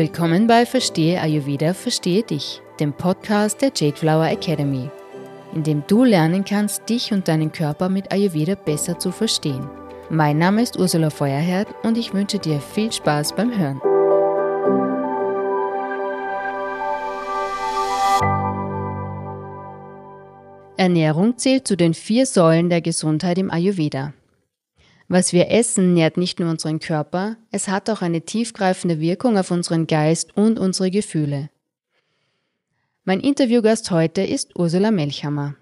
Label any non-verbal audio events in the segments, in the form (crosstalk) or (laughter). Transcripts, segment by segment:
Willkommen bei Verstehe Ayurveda, Verstehe dich, dem Podcast der Jade Flower Academy, in dem du lernen kannst, dich und deinen Körper mit Ayurveda besser zu verstehen. Mein Name ist Ursula Feuerherd und ich wünsche dir viel Spaß beim Hören. Ernährung zählt zu den vier Säulen der Gesundheit im Ayurveda. Was wir essen, nährt nicht nur unseren Körper, es hat auch eine tiefgreifende Wirkung auf unseren Geist und unsere Gefühle. Mein Interviewgast heute ist Ursula Melchhammer.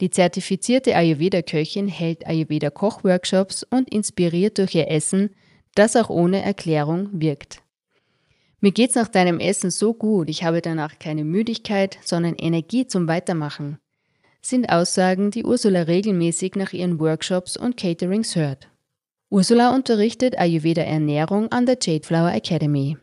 Die zertifizierte Ayurveda-Köchin hält Ayurveda-Kochworkshops und inspiriert durch ihr Essen, das auch ohne Erklärung wirkt. Mir geht's nach deinem Essen so gut, ich habe danach keine Müdigkeit, sondern Energie zum Weitermachen sind Aussagen, die Ursula regelmäßig nach ihren Workshops und Caterings hört. Ursula unterrichtet Ayurveda Ernährung an der Jadeflower Academy.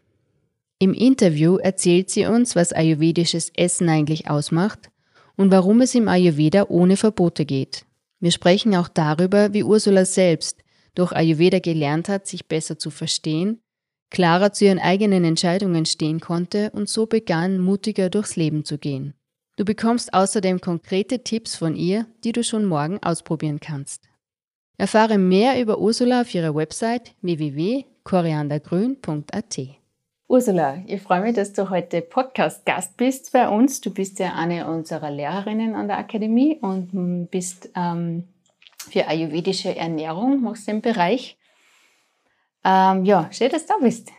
Im Interview erzählt sie uns, was ayurvedisches Essen eigentlich ausmacht und warum es im Ayurveda ohne Verbote geht. Wir sprechen auch darüber, wie Ursula selbst durch Ayurveda gelernt hat, sich besser zu verstehen, klarer zu ihren eigenen Entscheidungen stehen konnte und so begann, mutiger durchs Leben zu gehen. Du bekommst außerdem konkrete Tipps von ihr, die du schon morgen ausprobieren kannst. Erfahre mehr über Ursula auf ihrer Website www.koriandergrün.at. Ursula, ich freue mich, dass du heute Podcast-Gast bist bei uns. Du bist ja eine unserer Lehrerinnen an der Akademie und bist ähm, für ayurvedische Ernährung, machst den Bereich. Ähm, ja, schön, dass du da bist.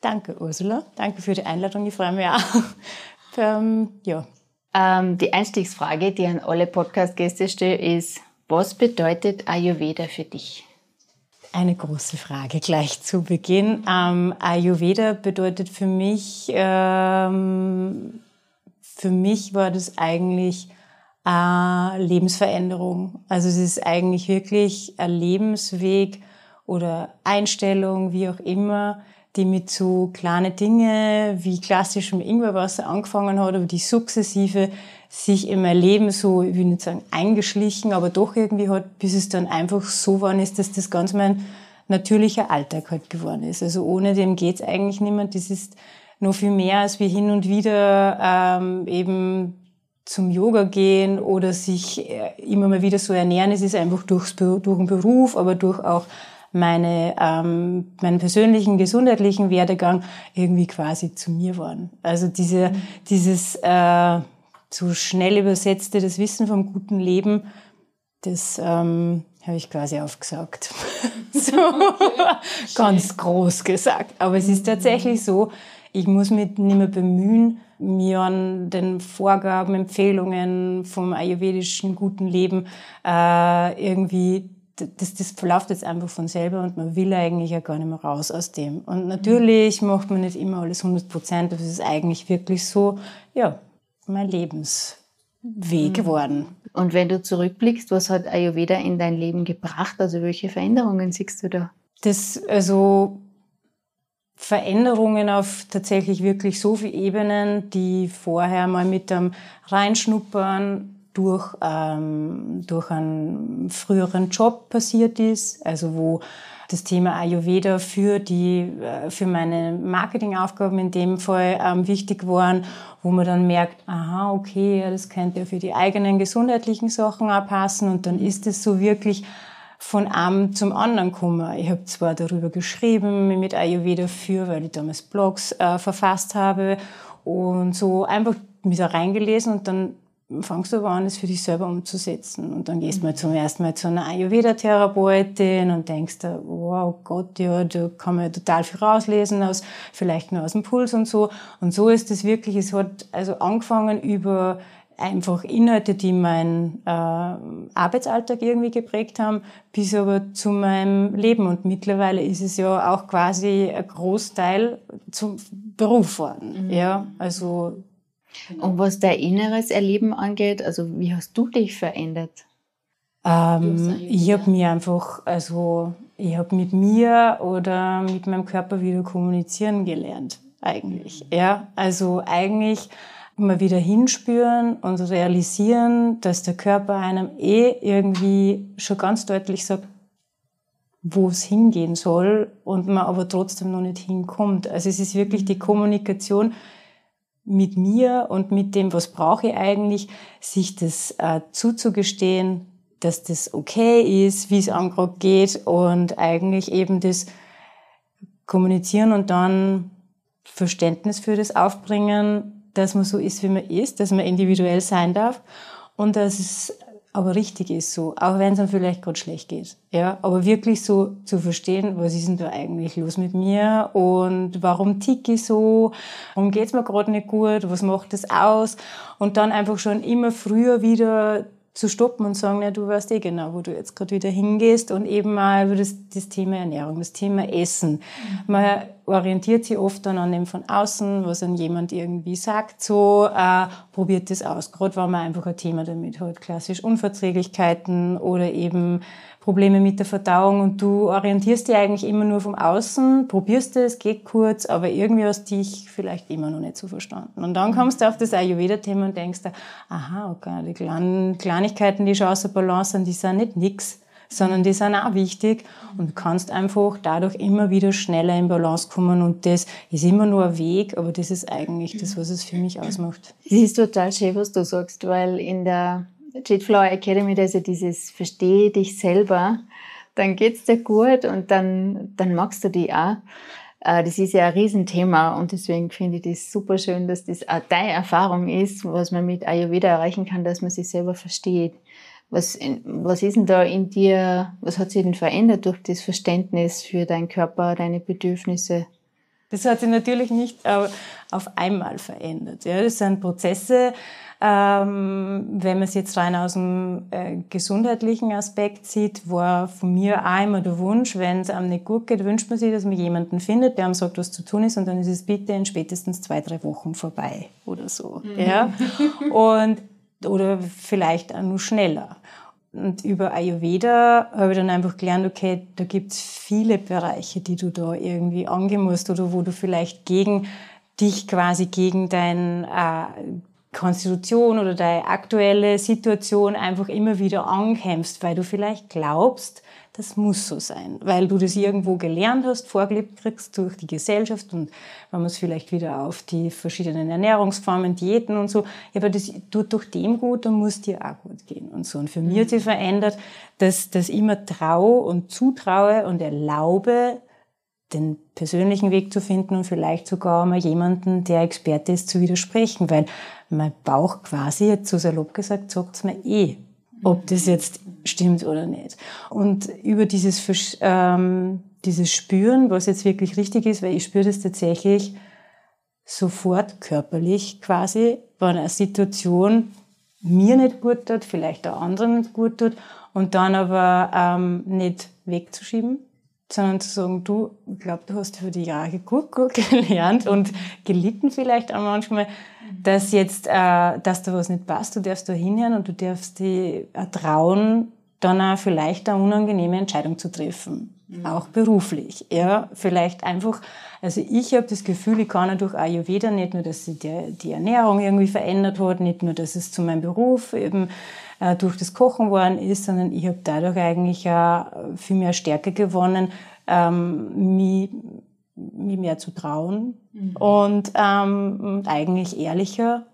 Danke, Ursula. Danke für die Einladung. Ich freue mich auch. (laughs) ähm, ja, ähm, die Einstiegsfrage, die an alle Podcast-Gäste stelle, ist, was bedeutet Ayurveda für dich? Eine große Frage gleich zu Beginn. Ähm, Ayurveda bedeutet für mich, ähm, für mich war das eigentlich äh, Lebensveränderung. Also es ist eigentlich wirklich ein Lebensweg oder Einstellung, wie auch immer, die mit so kleine Dinge wie klassischem Ingwerwasser angefangen hat, aber die sukzessive sich in mein Leben so, ich will nicht sagen eingeschlichen, aber doch irgendwie hat, bis es dann einfach so geworden ist, dass das ganz mein natürlicher Alltag halt geworden ist. Also ohne dem geht's eigentlich niemand. Das ist noch viel mehr, als wir hin und wieder ähm, eben zum Yoga gehen oder sich äh, immer mal wieder so ernähren. Es ist einfach durchs, durch den Beruf, aber durch auch meine, ähm, meinen persönlichen gesundheitlichen Werdegang irgendwie quasi zu mir waren. Also diese, mhm. dieses äh, so schnell übersetzte, das Wissen vom guten Leben, das ähm, habe ich quasi aufgesagt. (laughs) so (laughs) ganz groß gesagt. Aber es ist tatsächlich so, ich muss mich nicht mehr bemühen, mir an den Vorgaben, Empfehlungen vom ayurvedischen guten Leben äh, irgendwie das, das verläuft jetzt einfach von selber und man will eigentlich ja gar nicht mehr raus aus dem. Und natürlich macht man nicht immer alles 100 Prozent, aber es ist eigentlich wirklich so, ja, mein Lebensweg mhm. geworden. Und wenn du zurückblickst, was hat Ayurveda in dein Leben gebracht? Also welche Veränderungen siehst du da? Das, also, Veränderungen auf tatsächlich wirklich so viele Ebenen, die vorher mal mit dem Reinschnuppern durch, ähm, durch einen früheren Job passiert ist, also wo das Thema Ayurveda für die, äh, für meine Marketingaufgaben in dem Fall ähm, wichtig waren, wo man dann merkt, aha, okay, das könnte ja für die eigenen gesundheitlichen Sachen auch passen und dann ist es so wirklich von einem zum anderen gekommen. Ich habe zwar darüber geschrieben, mit Ayurveda für, weil ich damals Blogs äh, verfasst habe und so einfach mich da reingelesen und dann fangst du aber an, es für dich selber umzusetzen. Und dann gehst du mal zum ersten Mal zu einer Ayurveda-Therapeutin und denkst da, wow Gott, ja, da kann man total viel rauslesen, aus, vielleicht nur aus dem Puls und so. Und so ist es wirklich, es hat also angefangen über einfach Inhalte, die meinen äh, Arbeitsalltag irgendwie geprägt haben, bis aber zu meinem Leben. Und mittlerweile ist es ja auch quasi ein Großteil zum Beruf worden. Mhm. Ja, also und was dein inneres Erleben angeht, also wie hast du dich verändert? Ähm, ich habe mir einfach, also ich habe mit mir oder mit meinem Körper wieder kommunizieren gelernt, eigentlich. Ja, also eigentlich mal wieder hinspüren und realisieren, dass der Körper einem eh irgendwie schon ganz deutlich sagt, wo es hingehen soll und man aber trotzdem noch nicht hinkommt. Also es ist wirklich die Kommunikation mit mir und mit dem, was brauche ich eigentlich, sich das äh, zuzugestehen, dass das okay ist, wie es einem gerade geht und eigentlich eben das kommunizieren und dann Verständnis für das aufbringen, dass man so ist, wie man ist, dass man individuell sein darf und dass es aber richtig ist so, auch wenn es dann vielleicht gerade schlecht geht. Ja, aber wirklich so zu verstehen, was ist denn da eigentlich los mit mir und warum ticke ich so, warum geht's mir gerade nicht gut, was macht das aus und dann einfach schon immer früher wieder zu stoppen und sagen, ja, du weißt eh genau, wo du jetzt gerade wieder hingehst und eben mal über das, das Thema Ernährung, das Thema Essen. Man orientiert sich oft dann an dem von außen, was dann jemand irgendwie sagt, so, äh, probiert das aus. Gerade wenn man einfach ein Thema damit hat, klassisch Unverträglichkeiten oder eben Probleme mit der Verdauung und du orientierst dich eigentlich immer nur vom Außen, probierst es, geht kurz, aber irgendwie hast dich vielleicht immer noch nicht so verstanden. Und dann kommst du auf das Ayurveda-Thema und denkst da, aha, okay, die kleinen Kleinigkeiten, die schon außer Balance sind, die sind nicht nix, sondern die sind auch wichtig und du kannst einfach dadurch immer wieder schneller in Balance kommen und das ist immer nur ein Weg, aber das ist eigentlich das, was es für mich ausmacht. Es ist total schön, was du sagst, weil in der Jade Flower Academy, da ist ja dieses Verstehe dich selber, dann geht's dir gut und dann, dann magst du die auch. Äh, das ist ja ein Riesenthema und deswegen finde ich das super schön, dass das auch deine Erfahrung ist, was man mit Ayurveda erreichen kann, dass man sich selber versteht. Was, was ist denn da in dir, was hat sich denn verändert durch das Verständnis für deinen Körper, deine Bedürfnisse? Das hat sich natürlich nicht auf einmal verändert. Ja, das sind Prozesse, ähm, wenn man es jetzt rein aus dem äh, gesundheitlichen Aspekt sieht, war von mir auch immer der Wunsch, wenn es einem nicht gut geht, wünscht man sich, dass man jemanden findet, der einem sagt, was zu tun ist und dann ist es bitte in spätestens zwei, drei Wochen vorbei oder so. Mhm. Ja? Und, oder vielleicht auch nur schneller. Und über Ayurveda habe ich dann einfach gelernt, okay, da gibt's viele Bereiche, die du da irgendwie angehen musst oder wo du vielleicht gegen dich quasi gegen dein äh, Konstitution oder deine aktuelle Situation einfach immer wieder ankämpfst, weil du vielleicht glaubst, das muss so sein, weil du das irgendwo gelernt hast, vorgelebt kriegst durch die Gesellschaft und wenn man es vielleicht wieder auf die verschiedenen Ernährungsformen, Diäten und so, ja, aber das tut doch dem gut, dann muss dir auch gut gehen. Und so. Und für mich hat sich verändert, dass das immer traue und zutraue und erlaube, den persönlichen Weg zu finden und vielleicht sogar mal jemanden, der Experte ist, zu widersprechen, weil mein Bauch quasi, so salopp gesagt, sagt es mir eh, ob das jetzt stimmt oder nicht. Und über dieses, ähm, dieses Spüren, was jetzt wirklich richtig ist, weil ich spüre das tatsächlich sofort körperlich quasi, wenn eine Situation mir nicht gut tut, vielleicht der anderen nicht gut tut, und dann aber ähm, nicht wegzuschieben, sondern zu sagen, du, ich glaube, du hast über die Jahre gut, gut (laughs) gelernt und gelitten vielleicht auch manchmal, dass jetzt, äh, dass da was nicht passt, du darfst da hinhören und du darfst dir trauen, dann auch vielleicht eine unangenehme Entscheidung zu treffen. Mhm. Auch beruflich. Ja, vielleicht einfach, also ich habe das Gefühl, ich kann durch Ayurveda nicht nur, dass sich die, die Ernährung irgendwie verändert hat, nicht nur, dass es zu meinem Beruf eben äh, durch das Kochen geworden ist, sondern ich habe dadurch eigentlich auch viel mehr Stärke gewonnen, ähm, mich, mich mehr zu trauen mhm. und, ähm, und eigentlich ehrlicher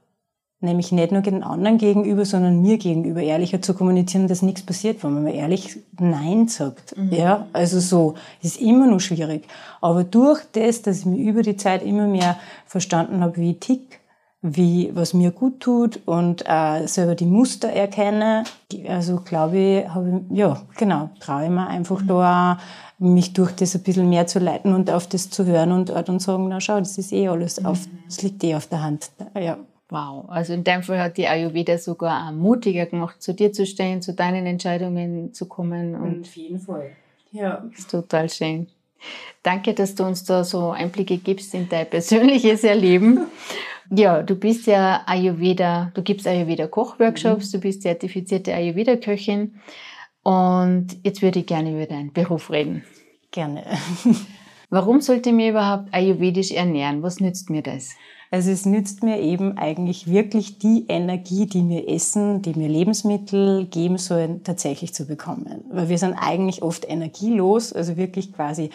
nämlich nicht nur den anderen gegenüber, sondern mir gegenüber ehrlicher zu kommunizieren, dass nichts passiert, wenn man ehrlich Nein sagt. Mhm. Ja, also so, ist immer nur schwierig. Aber durch das, dass ich mir über die Zeit immer mehr verstanden habe, wie ich tick, wie, was mir gut tut und äh, selber die Muster erkenne. Also glaube ich, habe ich, ja, genau, traue ich mir einfach mhm. da mich durch das ein bisschen mehr zu leiten und auf das zu hören und, und sagen, na schau, das ist eh alles mhm. auf, das liegt eh auf der Hand. Ja. Wow, also in dem Fall hat die Ayurveda sogar auch mutiger gemacht, zu dir zu stehen, zu deinen Entscheidungen zu kommen. Und auf jeden Fall. Ja. Ist total schön. Danke, dass du uns da so Einblicke gibst in dein persönliches Erleben. (laughs) Ja, du bist ja Ayurveda, du gibst Ayurveda Kochworkshops, mhm. du bist zertifizierte Ayurveda Köchin und jetzt würde ich gerne über deinen Beruf reden. Gerne. (laughs) Warum sollte ich mich überhaupt ayurvedisch ernähren? Was nützt mir das? Also es nützt mir eben eigentlich wirklich die Energie, die mir Essen, die mir Lebensmittel geben sollen, tatsächlich zu bekommen. Weil wir sind eigentlich oft energielos, also wirklich quasi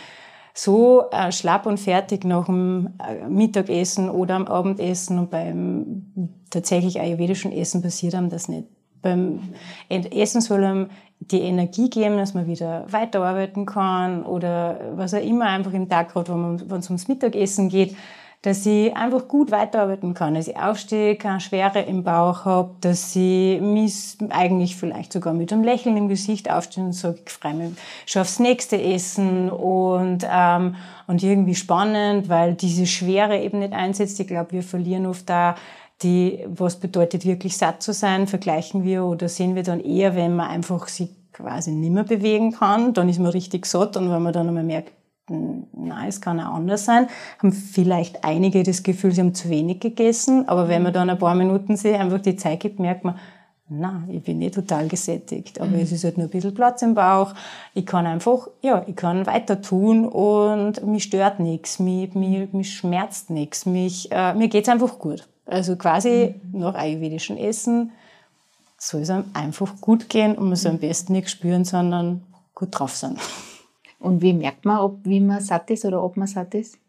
so äh, schlapp und fertig nach dem äh, Mittagessen oder am Abendessen und beim tatsächlich ayurvedischen Essen passiert einem das nicht. Beim Essen soll einem die Energie geben, dass man wieder weiterarbeiten kann oder was auch immer einfach im Tag gerade, wenn es ums Mittagessen geht, dass ich einfach gut weiterarbeiten kann, dass ich aufstehe, keine Schwere im Bauch habe, dass ich mich eigentlich vielleicht sogar mit einem Lächeln im Gesicht aufstehe und sage, ich freue mich schon aufs nächste Essen und, ähm, und irgendwie spannend, weil diese Schwere eben nicht einsetzt. Ich glaube, wir verlieren oft da die, was bedeutet wirklich satt zu sein, vergleichen wir oder sehen wir dann eher, wenn man einfach sich quasi nicht mehr bewegen kann, dann ist man richtig satt und wenn man dann einmal merkt, nein, es kann auch anders sein, haben vielleicht einige das Gefühl, sie haben zu wenig gegessen, aber wenn man dann ein paar Minuten sich einfach die Zeit gibt, merkt man, na, ich bin nicht total gesättigt, aber mhm. es ist halt nur ein bisschen Platz im Bauch. Ich kann einfach, ja, ich kann weiter tun und mich stört nichts, mich, mich, mich schmerzt nichts, mich, äh, mir geht's einfach gut. Also quasi mhm. nach ayurvedischen Essen soll es einem einfach gut gehen und man soll am besten nichts spüren, sondern gut drauf sein. Und wie merkt man, ob wie man satt ist oder ob man satt ist?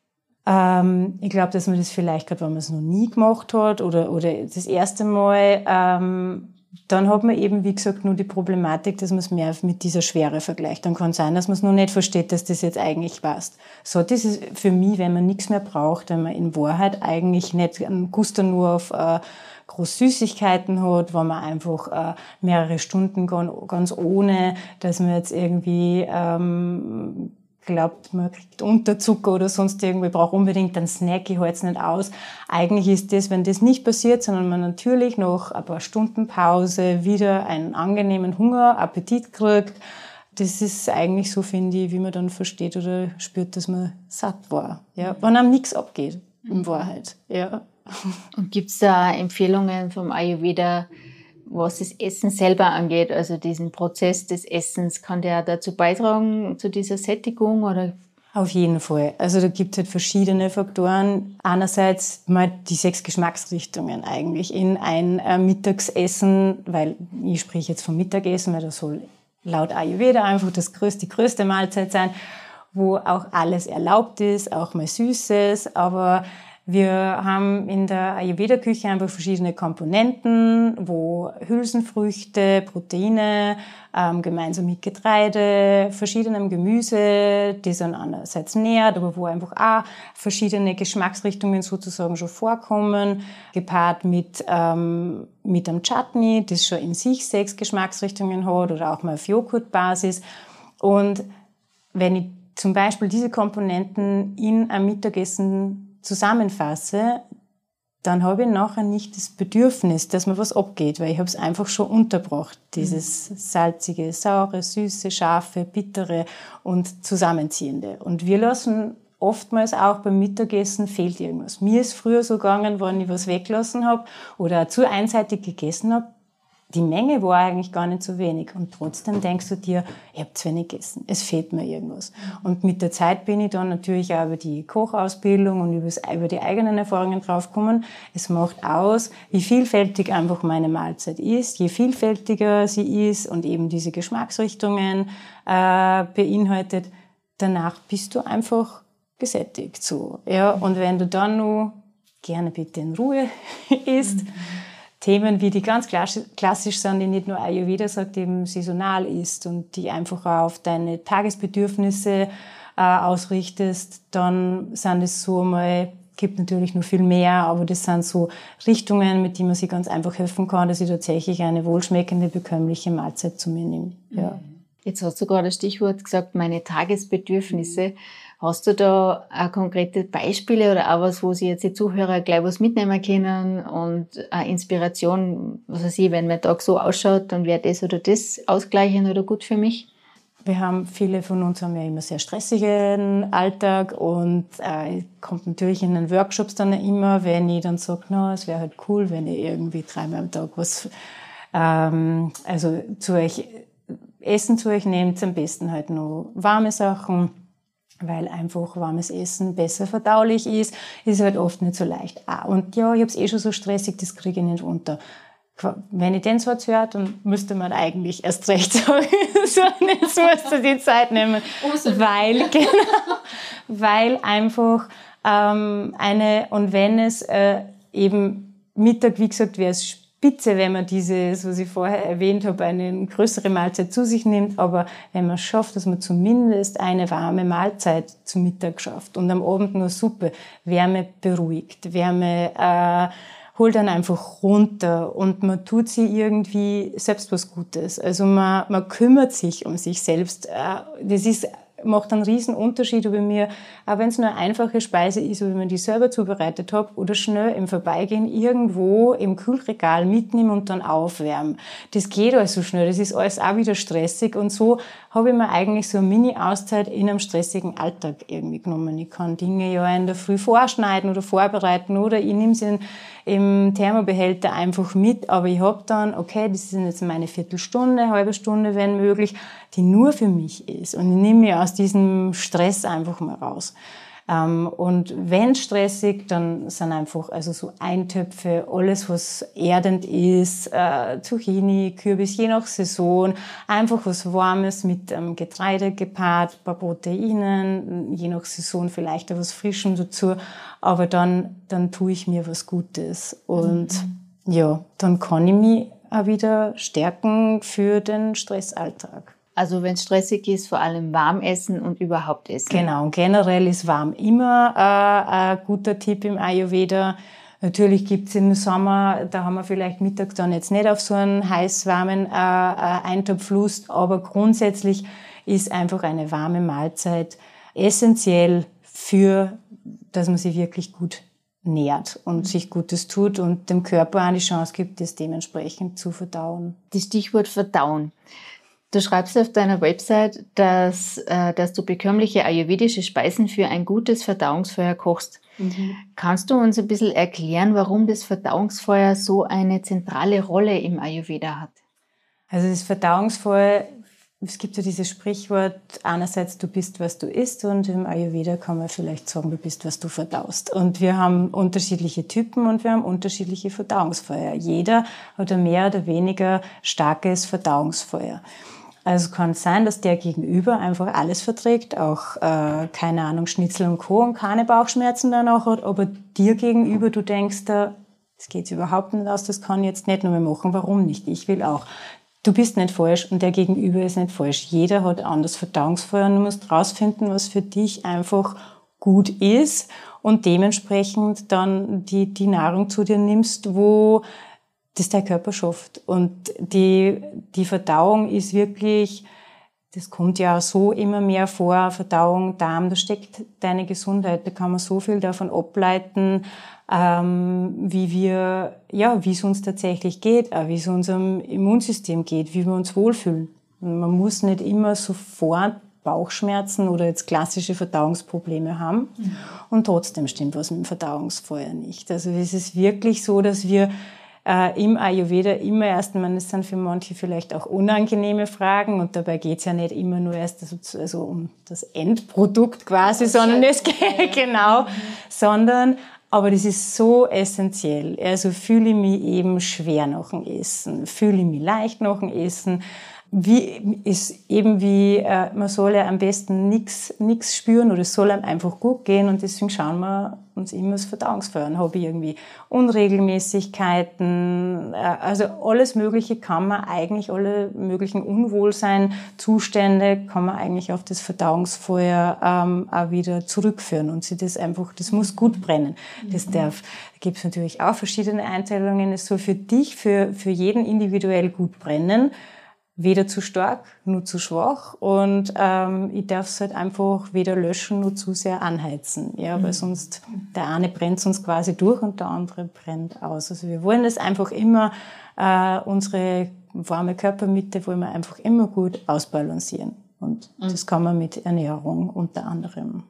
Ähm, ich glaube, dass man das vielleicht gerade, wenn man es noch nie gemacht hat oder, oder das erste Mal, ähm, dann hat man eben, wie gesagt, nur die Problematik, dass man es mehr mit dieser Schwere vergleicht. Dann kann es sein, dass man es noch nicht versteht, dass das jetzt eigentlich passt. So, das ist für mich, wenn man nichts mehr braucht, wenn man in Wahrheit eigentlich nicht einen Guster nur auf äh, groß Süßigkeiten hat, wo man einfach äh, mehrere Stunden ganz ohne, dass man jetzt irgendwie ähm, glaubt, man kriegt Unterzucker oder sonst irgendwie, braucht unbedingt einen Snack, ich halte es nicht aus. Eigentlich ist das, wenn das nicht passiert, sondern man natürlich nach ein paar Stunden Pause wieder einen angenehmen Hunger, Appetit kriegt, das ist eigentlich so, finde ich, wie man dann versteht oder spürt, dass man satt war. Ja, wenn einem nichts abgeht, in Wahrheit. Ja. Und gibt es da Empfehlungen vom Ayurveda, was das Essen selber angeht, also diesen Prozess des Essens, kann der dazu beitragen, zu dieser Sättigung oder auf jeden Fall. Also da gibt es halt verschiedene Faktoren. Einerseits mal die sechs Geschmacksrichtungen eigentlich in ein äh, Mittagsessen, weil ich spreche jetzt vom Mittagessen, weil das soll laut Ayurveda einfach das größte, die größte Mahlzeit sein, wo auch alles erlaubt ist, auch mal Süßes, aber wir haben in der Ayurveda-Küche einfach verschiedene Komponenten, wo Hülsenfrüchte, Proteine, ähm, gemeinsam mit Getreide, verschiedenem Gemüse, die sind einerseits nährt, aber wo einfach auch verschiedene Geschmacksrichtungen sozusagen schon vorkommen, gepaart mit, ähm, mit einem Chutney, das schon in sich sechs Geschmacksrichtungen hat oder auch mal auf Joghurtbasis. Und wenn ich zum Beispiel diese Komponenten in einem Mittagessen zusammenfasse, dann habe ich nachher nicht das Bedürfnis, dass mir was abgeht, weil ich habe es einfach schon unterbracht. Dieses salzige, saure, süße, scharfe, bittere und zusammenziehende. Und wir lassen oftmals auch beim Mittagessen fehlt irgendwas. Mir ist früher so gegangen, wenn ich was weglassen habe oder zu einseitig gegessen habe, die Menge war eigentlich gar nicht so wenig. Und trotzdem denkst du dir, ich habe zu wenig gegessen, es fehlt mir irgendwas. Und mit der Zeit bin ich dann natürlich auch über die Kochausbildung und über die eigenen Erfahrungen draufgekommen. Es macht aus, wie vielfältig einfach meine Mahlzeit ist. Je vielfältiger sie ist und eben diese Geschmacksrichtungen äh, beinhaltet, danach bist du einfach gesättigt so. Ja, und wenn du dann nur gerne bitte in Ruhe (laughs) isst, mhm Themen wie die ganz klassisch sind, die nicht nur Ayurveda sagt, eben saisonal ist und die einfach auf deine Tagesbedürfnisse äh, ausrichtest, dann sind es so mal gibt natürlich noch viel mehr, aber das sind so Richtungen, mit denen man sich ganz einfach helfen kann, dass ich tatsächlich eine wohlschmeckende, bekömmliche Mahlzeit zu mir nehme. Ja. Jetzt hast du gerade das Stichwort gesagt, meine Tagesbedürfnisse. Hast du da auch konkrete Beispiele oder auch was, wo Sie jetzt die Zuhörer gleich was mitnehmen können und eine Inspiration, was weiß ich, wenn mein Tag so ausschaut, dann wäre das oder das ausgleichen oder gut für mich? Wir haben, viele von uns haben ja immer sehr stressigen Alltag und äh, kommt natürlich in den Workshops dann immer, wenn ich dann sage, no, es wäre halt cool, wenn ihr irgendwie dreimal am Tag was, ähm, also zu euch Essen zu euch nehmt, am besten halt nur warme Sachen, weil einfach warmes Essen besser verdaulich ist, ist halt oft nicht so leicht. Ah, und ja, ich habe es eh schon so stressig, das kriege ich nicht runter. Wenn ich den Satz höre, dann müsste man eigentlich erst recht (laughs) sagen, so, jetzt musst du die Zeit nehmen, weil, genau, weil einfach ähm, eine, und wenn es äh, eben Mittag, wie gesagt, wäre es spitze, wenn man dieses, was ich vorher erwähnt habe, eine größere Mahlzeit zu sich nimmt. Aber wenn man es schafft, dass man zumindest eine warme Mahlzeit zum Mittag schafft und am Abend nur Suppe, Wärme beruhigt, Wärme äh, holt dann einfach runter und man tut sie irgendwie selbst was Gutes. Also man, man kümmert sich um sich selbst. Äh, das ist macht einen riesen Unterschied, ob ich mir, auch wenn es nur eine einfache Speise ist, ob ich mir die selber zubereitet habe oder schnell im Vorbeigehen irgendwo im Kühlregal mitnehmen und dann aufwärmen. Das geht alles so schnell, das ist alles auch wieder stressig und so habe ich mir eigentlich so eine Mini-Auszeit in einem stressigen Alltag irgendwie genommen. Ich kann Dinge ja in der Früh vorschneiden oder vorbereiten oder ich nehme sie im Thermobehälter einfach mit, aber ich habe dann, okay, das ist jetzt meine Viertelstunde, halbe Stunde, wenn möglich, die nur für mich ist und ich nehme mich aus diesem Stress einfach mal raus. Ähm, und wenn stressig, dann sind einfach also so Eintöpfe, alles was erdend ist, äh, Zucchini, Kürbis, je nach Saison, einfach was Warmes mit ähm, Getreide gepaart, paar Proteinen, je nach Saison vielleicht etwas Frischem dazu, aber dann, dann tue ich mir was Gutes und mhm. ja, dann kann ich mich auch wieder stärken für den Stressalltag. Also wenn es stressig ist, vor allem warm essen und überhaupt essen. Genau, und generell ist warm immer äh, ein guter Tipp im Ayurveda. Natürlich gibt's im Sommer, da haben wir vielleicht mittags dann jetzt nicht auf so einen heiß warmen äh, äh, Eintopf Lust, aber grundsätzlich ist einfach eine warme Mahlzeit essentiell für, dass man sich wirklich gut nährt und sich Gutes tut und dem Körper eine Chance gibt, das dementsprechend zu verdauen. Das Stichwort Verdauen. Du schreibst auf deiner Website, dass, äh, dass du bekömmliche ayurvedische Speisen für ein gutes Verdauungsfeuer kochst. Mhm. Kannst du uns ein bisschen erklären, warum das Verdauungsfeuer so eine zentrale Rolle im Ayurveda hat? Also das Verdauungsfeuer, es gibt ja dieses Sprichwort, einerseits du bist, was du isst und im Ayurveda kann man vielleicht sagen, du bist, was du verdaust. Und wir haben unterschiedliche Typen und wir haben unterschiedliche Verdauungsfeuer. Jeder hat ein mehr oder weniger starkes Verdauungsfeuer. Also kann es sein, dass der Gegenüber einfach alles verträgt, auch, äh, keine Ahnung, Schnitzel und Co. und keine Bauchschmerzen danach hat, aber dir gegenüber, du denkst, da, das geht überhaupt nicht aus, das kann ich jetzt nicht nur mehr machen, warum nicht? Ich will auch. Du bist nicht falsch und der Gegenüber ist nicht falsch. Jeder hat anders Verdauungsfeuer und du musst rausfinden, was für dich einfach gut ist und dementsprechend dann die, die Nahrung zu dir nimmst, wo das der Körper schafft. Und die, die Verdauung ist wirklich, das kommt ja so immer mehr vor, Verdauung, Darm, da steckt deine Gesundheit, da kann man so viel davon ableiten, ähm, wie wir, ja, wie es uns tatsächlich geht, auch wie es unserem Immunsystem geht, wie wir uns wohlfühlen. Man muss nicht immer sofort Bauchschmerzen oder jetzt klassische Verdauungsprobleme haben. Mhm. Und trotzdem stimmt was mit dem Verdauungsfeuer nicht. Also es ist wirklich so, dass wir äh, im Ayurveda immer erst, man es sind für manche vielleicht auch unangenehme Fragen und dabei geht es ja nicht immer nur erst also, also um das Endprodukt quasi, das sondern es geht (laughs) genau, mhm. sondern aber das ist so essentiell. Also fühle ich mich eben schwer nach dem Essen, fühle ich mich leicht nach dem Essen, wie ist eben wie, äh, man soll ja am besten nichts nix spüren oder es soll einem einfach gut gehen und deswegen schauen wir uns immer das Verdauungsfeuer Habe ich irgendwie Unregelmäßigkeiten, äh, also alles Mögliche kann man eigentlich, alle möglichen Unwohlsein, Zustände kann man eigentlich auf das Verdauungsfeuer ähm, auch wieder zurückführen und sie das einfach, das muss gut brennen. Das mhm. darf, da gibt es natürlich auch verschiedene Einteilungen, es soll für dich, für, für jeden individuell gut brennen weder zu stark, nur zu schwach und ähm, ich darf es halt einfach weder löschen, nur zu sehr anheizen, ja, mhm. weil sonst der eine brennt sonst quasi durch und der andere brennt aus. Also wir wollen das einfach immer, äh, unsere warme Körpermitte wollen wir einfach immer gut ausbalancieren und mhm. das kann man mit Ernährung unter anderem.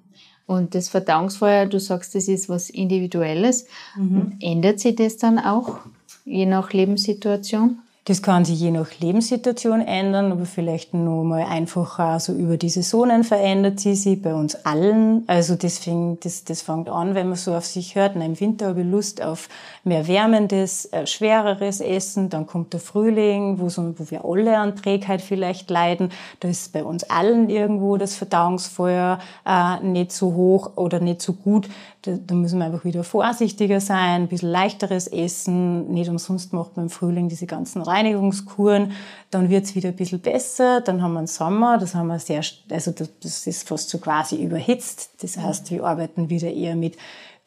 Und das Verdauungsfeuer, du sagst, das ist was Individuelles. Mhm. Ändert sich das dann auch, je nach Lebenssituation? Das kann sich je nach Lebenssituation ändern, aber vielleicht nur mal einfacher so über die Saisonen verändert sie sich bei uns allen. Also deswegen, das, das fängt an, wenn man so auf sich hört. Na, Im Winter habe ich Lust auf mehr wärmendes, äh, schwereres Essen. Dann kommt der Frühling, wo, so, wo wir alle an Trägheit vielleicht leiden. Da ist bei uns allen irgendwo das Verdauungsfeuer äh, nicht so hoch oder nicht so gut. Da, da müssen wir einfach wieder vorsichtiger sein, ein bisschen leichteres Essen. Nicht umsonst macht man im Frühling diese ganzen Reinigungskuren. Dann wird's wieder ein bisschen besser. Dann haben wir einen Sommer, das haben wir sehr, also das ist fast so quasi überhitzt. Das heißt, wir arbeiten wieder eher mit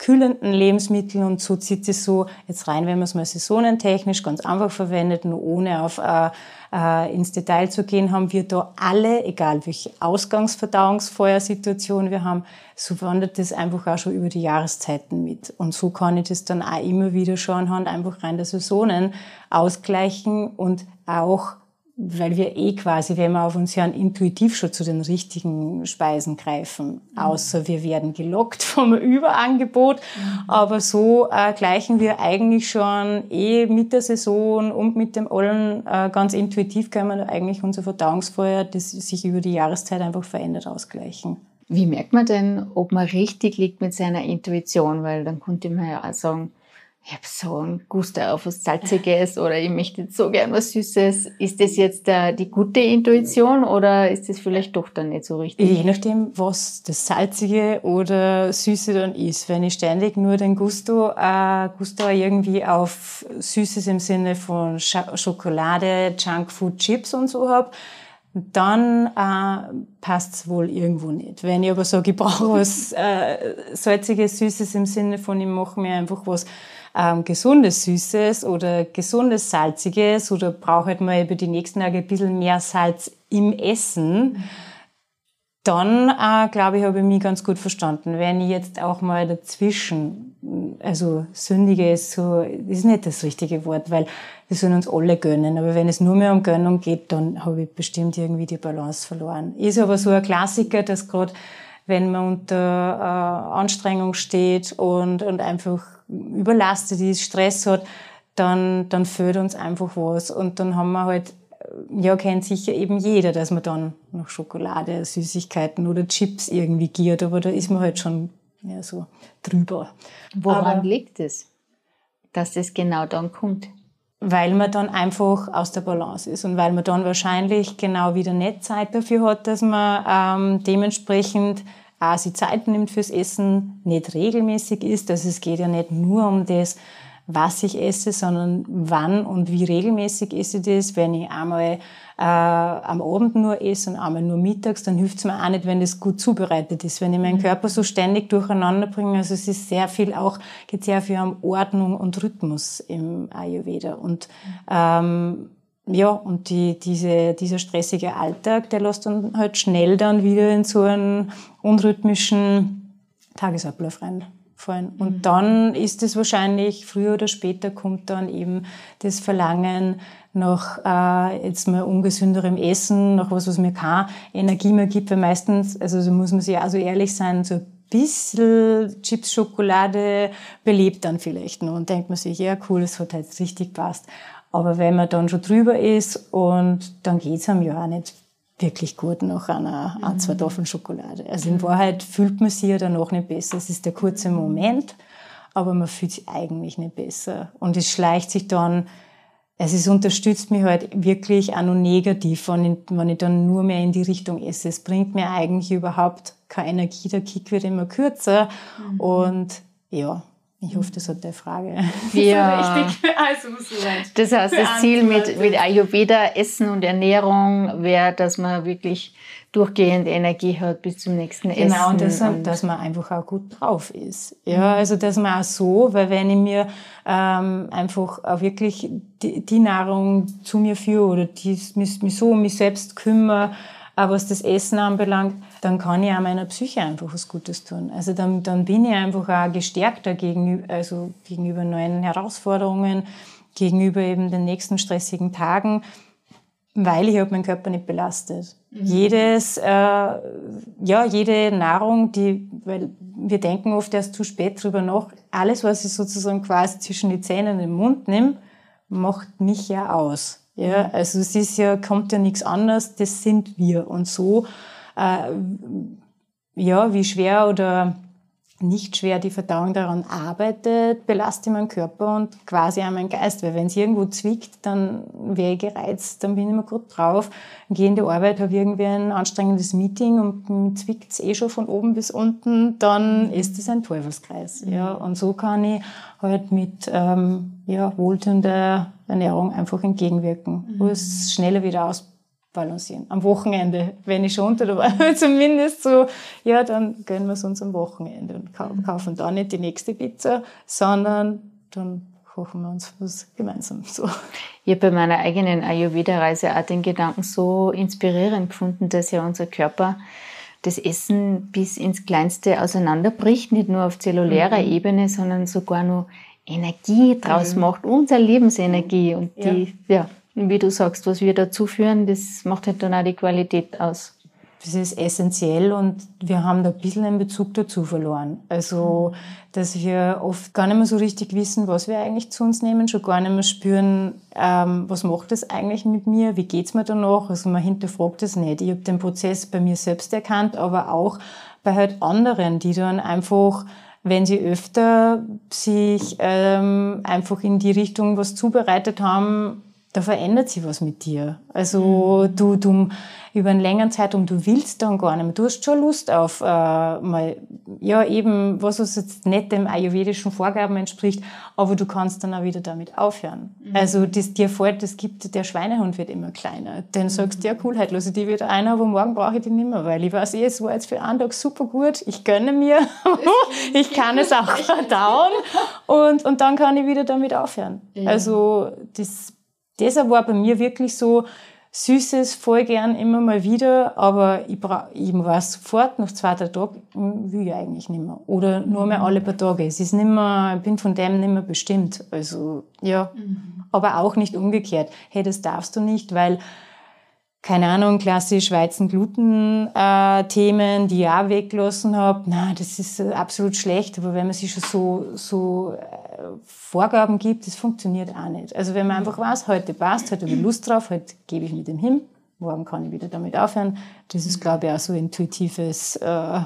kühlenden Lebensmitteln und so zieht es so jetzt rein, wenn man es mal saisonentechnisch ganz einfach verwendet, nur ohne auf äh, äh, ins Detail zu gehen, haben wir da alle, egal welche Ausgangsverdauungsfeuersituation wir haben, so wandert das einfach auch schon über die Jahreszeiten mit. Und so kann ich das dann auch immer wieder schon anhand einfach rein der Saisonen ausgleichen und auch weil wir eh quasi, wenn wir auf uns hören, intuitiv schon zu den richtigen Speisen greifen. Mhm. Außer wir werden gelockt (laughs) vom Überangebot. Mhm. Aber so äh, gleichen wir eigentlich schon eh mit der Saison und mit dem Allen äh, ganz intuitiv können wir eigentlich unser Verdauungsfeuer, das sich über die Jahreszeit einfach verändert, ausgleichen. Wie merkt man denn, ob man richtig liegt mit seiner Intuition? Weil dann könnte man ja auch sagen, ich habe so einen Gusto auf was Salziges oder ich möchte so gern was Süßes. Ist das jetzt äh, die gute Intuition oder ist das vielleicht doch dann nicht so richtig? Je nachdem, was das Salzige oder Süße dann ist. Wenn ich ständig nur den Gusto, äh, Gusto irgendwie auf Süßes im Sinne von Sch Schokolade, Junkfood, Chips und so hab, dann äh, passt's wohl irgendwo nicht. Wenn ich aber sage, ich brauche was äh, Salziges, Süßes im Sinne von, ich mache mir einfach was ähm, gesundes Süßes oder gesundes Salziges oder brauche halt mal über die nächsten Tage ein bisschen mehr Salz im Essen, dann äh, glaube ich, habe ich mich ganz gut verstanden. Wenn ich jetzt auch mal dazwischen, also sündige ist so, ist nicht das richtige Wort, weil wir sollen uns alle gönnen. Aber wenn es nur mehr um Gönnung geht, dann habe ich bestimmt irgendwie die Balance verloren. Ist aber so ein Klassiker, dass gerade wenn man unter äh, Anstrengung steht und, und einfach überlastet ist, Stress hat, dann, dann fehlt uns einfach was. Und dann haben wir halt, ja, kennt sicher eben jeder, dass man dann noch Schokolade, Süßigkeiten oder Chips irgendwie giert, aber da ist man halt schon ja, so drüber. Woran aber, liegt es, dass das genau dann kommt? Weil man dann einfach aus der Balance ist und weil man dann wahrscheinlich genau wieder nicht Zeit dafür hat, dass man ähm, dementsprechend auch sich Zeit nimmt fürs Essen, nicht regelmäßig isst. Also es geht ja nicht nur um das, was ich esse, sondern wann und wie regelmäßig esse ich das. Wenn ich einmal äh, am Abend nur esse und einmal nur mittags, dann hilft es mir auch nicht, wenn das gut zubereitet ist. Wenn ich meinen mhm. Körper so ständig durcheinander bringe, also es ist sehr viel auch, geht sehr viel um Ordnung und Rhythmus im Ayurveda. Und ähm, ja, und die, diese, dieser stressige Alltag, der lässt dann halt schnell dann wieder in so einen unrhythmischen Tagesablauf reinfallen. Und mhm. dann ist es wahrscheinlich, früher oder später kommt dann eben das Verlangen nach äh, jetzt mal ungesünderem Essen, nach was, was mir keine Energie mehr gibt, weil meistens, also so muss man sich auch so ehrlich sein, so ein bisschen Chips, Schokolade belebt dann vielleicht noch und denkt man sich, ja cool, es hat halt richtig passt. Aber wenn man dann schon drüber ist und dann geht's einem ja auch nicht wirklich gut nach einer ein, zwei mhm. Tafeln Schokolade. Also in Wahrheit fühlt man sich ja danach nicht besser. Es ist der kurze Moment, aber man fühlt sich eigentlich nicht besser. Und es schleicht sich dann, also es unterstützt mich halt wirklich auch noch negativ, wenn ich, wenn ich dann nur mehr in die Richtung esse. Es bringt mir eigentlich überhaupt keine Energie, der Kick wird immer kürzer. Mhm. Und ja, ich hoffe, das hat der Frage. (laughs) Ja. also, das heißt, das Ziel mit, mit Ayurveda, Essen und Ernährung wäre, dass man wirklich durchgehend Energie hat bis zum nächsten genau, Essen. Genau, und, das, und dass man einfach auch gut drauf ist. Ja, also dass man auch so, weil wenn ich mir ähm, einfach auch wirklich die, die Nahrung zu mir führe oder die, mich, mich so um mich selbst kümmere, aber was das Essen anbelangt, dann kann ich auch meiner Psyche einfach was Gutes tun. Also dann, dann bin ich einfach auch gestärkter gegenüber, also gegenüber neuen Herausforderungen, gegenüber eben den nächsten stressigen Tagen, weil ich halt meinen Körper nicht belastet. Mhm. Jedes, äh, ja, jede Nahrung, die, weil wir denken oft erst zu spät drüber nach, alles, was ich sozusagen quasi zwischen die Zähne und den Mund nehme, macht mich ja aus. Ja, also es ist ja, kommt ja nichts anderes, das sind wir. Und so, äh, ja, wie schwer oder nicht schwer die Verdauung daran arbeitet, belastet meinen Körper und quasi auch meinen Geist. Weil wenn es irgendwo zwickt, dann wäre ich gereizt, dann bin ich immer gut drauf. Gehe in die Arbeit, habe irgendwie ein anstrengendes Meeting und zwickt es eh schon von oben bis unten, dann ist es ein Teufelskreis. Ja. Und so kann ich halt mit ähm, ja, wohltuender Ernährung einfach entgegenwirken, mhm. es schneller wieder aus balancieren. Am Wochenende, wenn ich schon unter der Woche (laughs) zumindest so, ja, dann gönnen wir es uns am Wochenende und kaufen da nicht die nächste Pizza, sondern dann kochen wir uns was gemeinsam (laughs) so. Ich habe bei meiner eigenen Ayurveda-Reise auch den Gedanken so inspirierend gefunden, dass ja unser Körper das Essen bis ins Kleinste auseinanderbricht, nicht nur auf zellulärer mhm. Ebene, sondern sogar nur Energie draus mhm. macht, unsere Lebensenergie und die, ja, ja wie du sagst, was wir dazu führen, das macht halt dann auch die Qualität aus. Das ist essentiell und wir haben da ein bisschen einen Bezug dazu verloren. Also, dass wir oft gar nicht mehr so richtig wissen, was wir eigentlich zu uns nehmen, schon gar nicht mehr spüren, ähm, was macht das eigentlich mit mir, wie geht's mir danach. Also man hinterfragt das nicht. Ich habe den Prozess bei mir selbst erkannt, aber auch bei halt anderen, die dann einfach wenn sie öfter sich ähm, einfach in die Richtung was zubereitet haben, da verändert sich was mit dir. Also mhm. du, du über einen längeren Zeitraum, du willst dann gar nicht mehr. Du hast schon Lust auf äh, mal, ja eben, was uns jetzt nicht dem ayurvedischen Vorgaben entspricht, aber du kannst dann auch wieder damit aufhören. Mhm. Also das dir fällt, das gibt, der Schweinehund wird immer kleiner. Dann sagst du, ja cool, heute lasse ich die wieder ein, aber morgen brauche ich die nicht mehr, weil ich weiß eh, es war jetzt für einen Tag super gut, ich gönne mir, (laughs) ich kann es auch (laughs) verdauen und, und dann kann ich wieder damit aufhören. Ja. Also das Deshalb war bei mir wirklich so, Süßes voll gern immer mal wieder, aber ich, bra ich weiß sofort, nach zwei, drei Tagen hm, will ich eigentlich nicht mehr. Oder nur mehr alle paar Tage. Es ist nicht mehr, ich bin von dem nicht mehr bestimmt. Also, ja. Mhm. Aber auch nicht umgekehrt. Hey, das darfst du nicht, weil keine Ahnung, klassisch Weizen-Gluten-Themen, die ich auch weggelassen habe. Na, das ist absolut schlecht. Aber wenn man sich schon so, so äh, Vorgaben gibt, das funktioniert auch nicht. Also wenn man einfach weiß, heute passt, heute habe ich Lust drauf, heute gebe ich mit dem hin, morgen kann ich wieder damit aufhören. Das ist, glaube ich, auch so ein intuitives äh,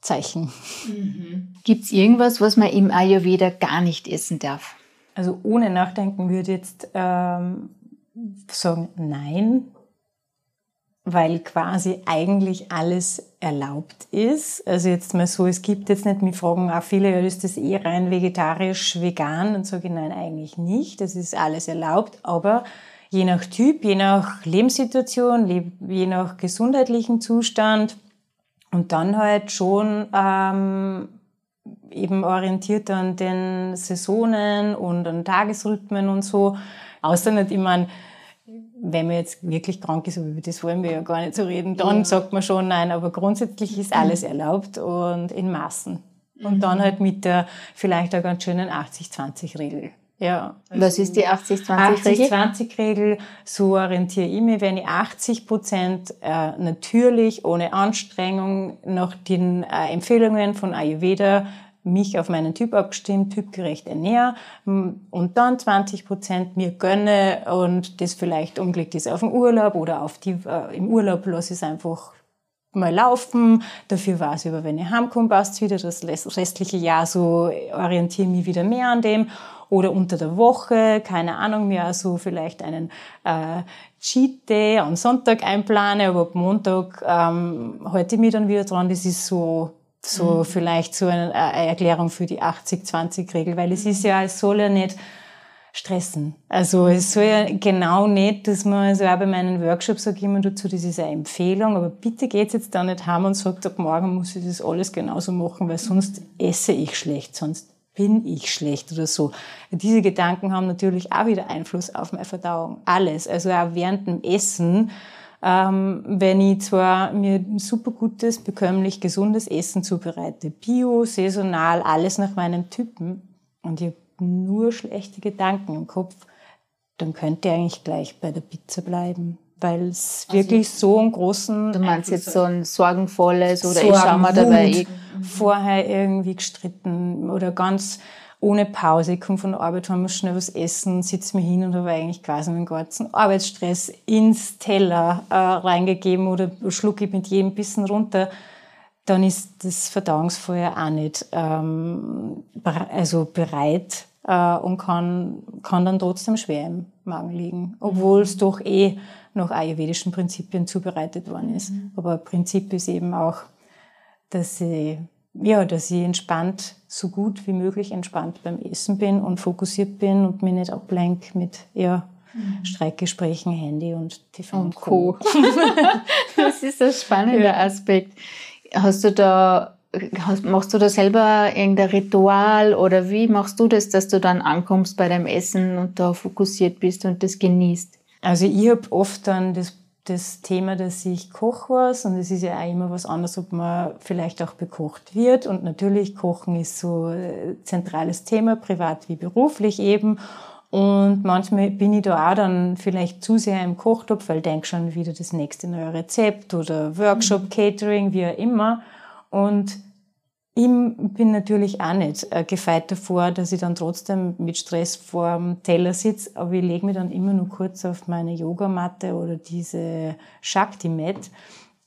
Zeichen. Mhm. Gibt es irgendwas, was man im Ayurveda gar nicht essen darf? Also ohne Nachdenken würde ich jetzt ähm, sagen, nein weil quasi eigentlich alles erlaubt ist. Also jetzt mal so, es gibt jetzt nicht, mich fragen auch viele, ja, ist das eh rein vegetarisch, vegan? Und sage ich, nein, eigentlich nicht. Das ist alles erlaubt, aber je nach Typ, je nach Lebenssituation, je nach gesundheitlichen Zustand und dann halt schon ähm, eben orientiert an den Saisonen und an Tagesrhythmen und so. Außer nicht, ich meine, wenn man jetzt wirklich krank ist, aber über das wollen wir ja gar nicht so reden, dann ja. sagt man schon nein, aber grundsätzlich ist alles erlaubt und in Maßen. Und mhm. dann halt mit der vielleicht auch ganz schönen 80-20-Regel. Ja. Was ist die 80-20-Regel? 80-20-Regel, so orientiere ich mich, wenn ich 80 Prozent äh, natürlich, ohne Anstrengung, nach den äh, Empfehlungen von Ayurveda mich auf meinen Typ abgestimmt, typgerecht ernähre und dann 20 Prozent mir gönne und das vielleicht umgelegt ist auf den Urlaub oder auf die, äh, im Urlaub lasse ich es einfach mal laufen. Dafür weiß ich aber, wenn ich heimkomme, passt wieder. Das restliche Jahr so orientiere ich mich wieder mehr an dem. Oder unter der Woche, keine Ahnung, mir also vielleicht einen äh, Cheat Day am Sonntag einplane, aber ab Montag ähm, halte ich mich dann wieder dran. Das ist so so mhm. vielleicht so eine, eine Erklärung für die 80-20-Regel, weil es ist ja, es soll ja nicht stressen. Also es soll ja genau nicht, dass man, also auch bei meinen Workshops sage ich immer dazu, das ist eine Empfehlung, aber bitte geht's jetzt da nicht heim und sagt, ab morgen muss ich das alles genauso machen, weil sonst esse ich schlecht, sonst bin ich schlecht oder so. Diese Gedanken haben natürlich auch wieder Einfluss auf meine Verdauung. Alles. Also auch während dem Essen ähm, wenn ich zwar mir super gutes, bekömmlich, gesundes Essen zubereite, bio, saisonal, alles nach meinem Typen und ich habe nur schlechte Gedanken im Kopf, dann könnte ich eigentlich gleich bei der Pizza bleiben weil es also, wirklich so einen großen. Du meinst jetzt so ein sorgenvolles oder Sorgen, ich schau mal dabei. Vorher irgendwie gestritten oder ganz ohne Pause. Ich komme von der Arbeit, haben muss schnell was essen, sitze mir hin und habe eigentlich quasi meinen ganzen Arbeitsstress ins Teller äh, reingegeben oder schlucke ich mit jedem Bissen runter dann ist das Verdauungsfeuer auch nicht ähm, also bereit äh, und kann, kann dann trotzdem schwer im Magen liegen, obwohl es doch eh nach ayurvedischen Prinzipien zubereitet worden ist. Mhm. Aber Prinzip ist eben auch, dass ich, ja, dass ich entspannt, so gut wie möglich entspannt beim Essen bin und fokussiert bin und mich nicht ablenke mit ja, mhm. Streikgesprächen, Handy und TV und Co. (laughs) das ist ein spannender ja. Aspekt. Hast du da, hast, machst du da selber irgendein Ritual oder wie machst du das, dass du dann ankommst bei deinem Essen und da fokussiert bist und das genießt? Also ich habe oft dann das, das Thema, dass ich koche was und es ist ja auch immer was anderes, ob man vielleicht auch bekocht wird und natürlich Kochen ist so ein zentrales Thema, privat wie beruflich eben und manchmal bin ich da auch dann vielleicht zu sehr im Kochtopf, weil ich denke schon wieder das nächste neue Rezept oder Workshop, mhm. Catering, wie auch immer. Und ich bin natürlich auch nicht äh, gefeit davor, dass ich dann trotzdem mit Stress vor dem Teller sitze, aber ich lege mich dann immer nur kurz auf meine Yogamatte oder diese Shakti-Mat.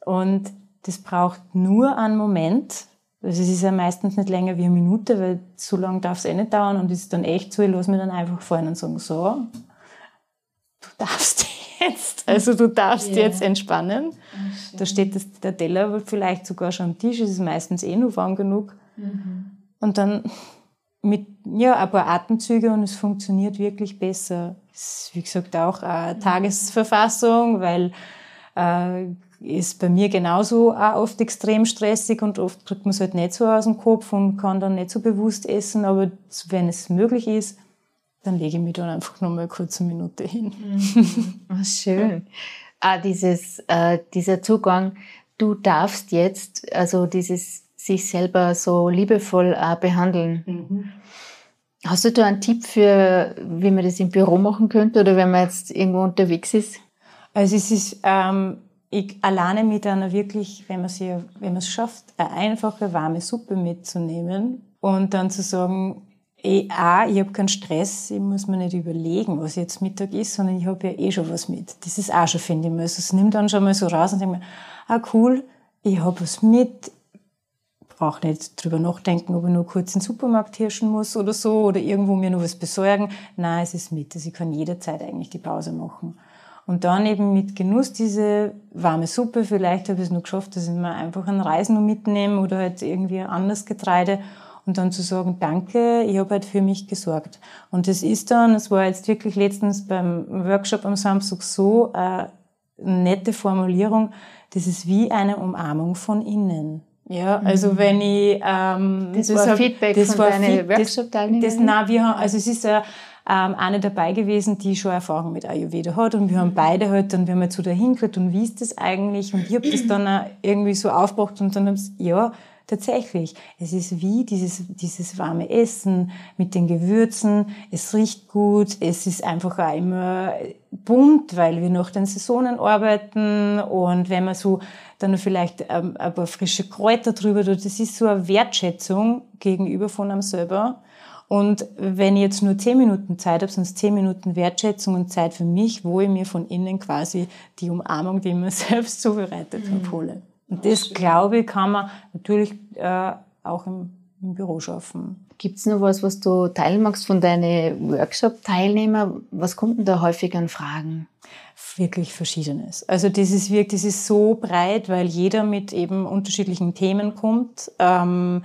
Und das braucht nur einen Moment, also es ist ja meistens nicht länger wie eine Minute, weil so lange darf es eh nicht dauern und es ist dann echt so, ich lasse mich dann einfach fallen und sagen, so, du darfst jetzt, also du darfst yeah. jetzt entspannen. Ach, da steht das, der Teller vielleicht sogar schon am Tisch, es ist meistens eh nur warm genug. Mhm. Und dann mit ja, ein paar Atemzüge und es funktioniert wirklich besser. Es ist, wie gesagt, auch eine Tagesverfassung, weil äh, ist bei mir genauso auch oft extrem stressig und oft kriegt man es halt nicht so aus dem Kopf und kann dann nicht so bewusst essen. Aber wenn es möglich ist, dann lege ich mich dann einfach noch mal kurz eine Minute hin. Mhm. Schön. (laughs) Ah, dieses, äh, dieser Zugang, du darfst jetzt, also dieses sich selber so liebevoll äh, behandeln. Mhm. Hast du da einen Tipp für, wie man das im Büro machen könnte oder wenn man jetzt irgendwo unterwegs ist? Also es ist ähm, ich alleine mit einer wirklich, wenn man sie, wenn man es schafft, eine einfache warme Suppe mitzunehmen und dann zu sagen, eh, A, ich habe keinen Stress, ich muss mir nicht überlegen, was jetzt Mittag ist, sondern ich habe ja eh schon was mit. Das ist auch schon, finde ich mal. Also, es nimmt dann schon mal so raus und denkt mir, ah cool, ich habe was mit, brauche nicht drüber nachdenken, ob ich nur kurz in den Supermarkt hirschen muss oder so oder irgendwo mir noch was besorgen. Nein, es ist mit. Also ich kann jederzeit eigentlich die Pause machen. Und dann eben mit Genuss diese warme Suppe. Vielleicht habe ich es nur geschafft, dass ich mir einfach einen Reis nur mitnehme oder halt irgendwie anderes Getreide. Und dann zu sagen, danke, ich habe halt für mich gesorgt. Und das ist dann, es war jetzt wirklich letztens beim Workshop am Samstag so, äh, eine nette Formulierung, das ist wie eine Umarmung von innen. Ja, also mhm. wenn ich ähm, das, das war hab, Feedback das von deinen Workshop-Teilnehmern. Das, wir haben, also es ist ähm, eine dabei gewesen, die schon Erfahrung mit Ayurveda hat und wir haben beide halt dann, wir haben halt so dahin gehört und wie ist das eigentlich und ich habe das (clears throat) dann auch irgendwie so aufgebracht und dann haben sie, ja, tatsächlich, es ist wie dieses, dieses warme Essen mit den Gewürzen, es riecht gut, es ist einfach auch immer bunt, weil wir nach den Saisonen arbeiten und wenn man so dann vielleicht ähm, ein paar frische Kräuter drüber tut, das ist so eine Wertschätzung gegenüber von einem selber und wenn ich jetzt nur zehn Minuten Zeit habe, sind es zehn Minuten Wertschätzung und Zeit für mich, wo ich mir von innen quasi die Umarmung, die ich mir (laughs) selbst zubereitet mhm. habe, hole. Und das, glaube ich, kann man natürlich äh, auch im, im Büro schaffen. Gibt es noch was, was du teilen magst von deinen Workshop-Teilnehmern? Was kommt denn da häufig an Fragen? Wirklich Verschiedenes. Also das ist wirklich, das ist so breit, weil jeder mit eben unterschiedlichen Themen kommt. Ähm,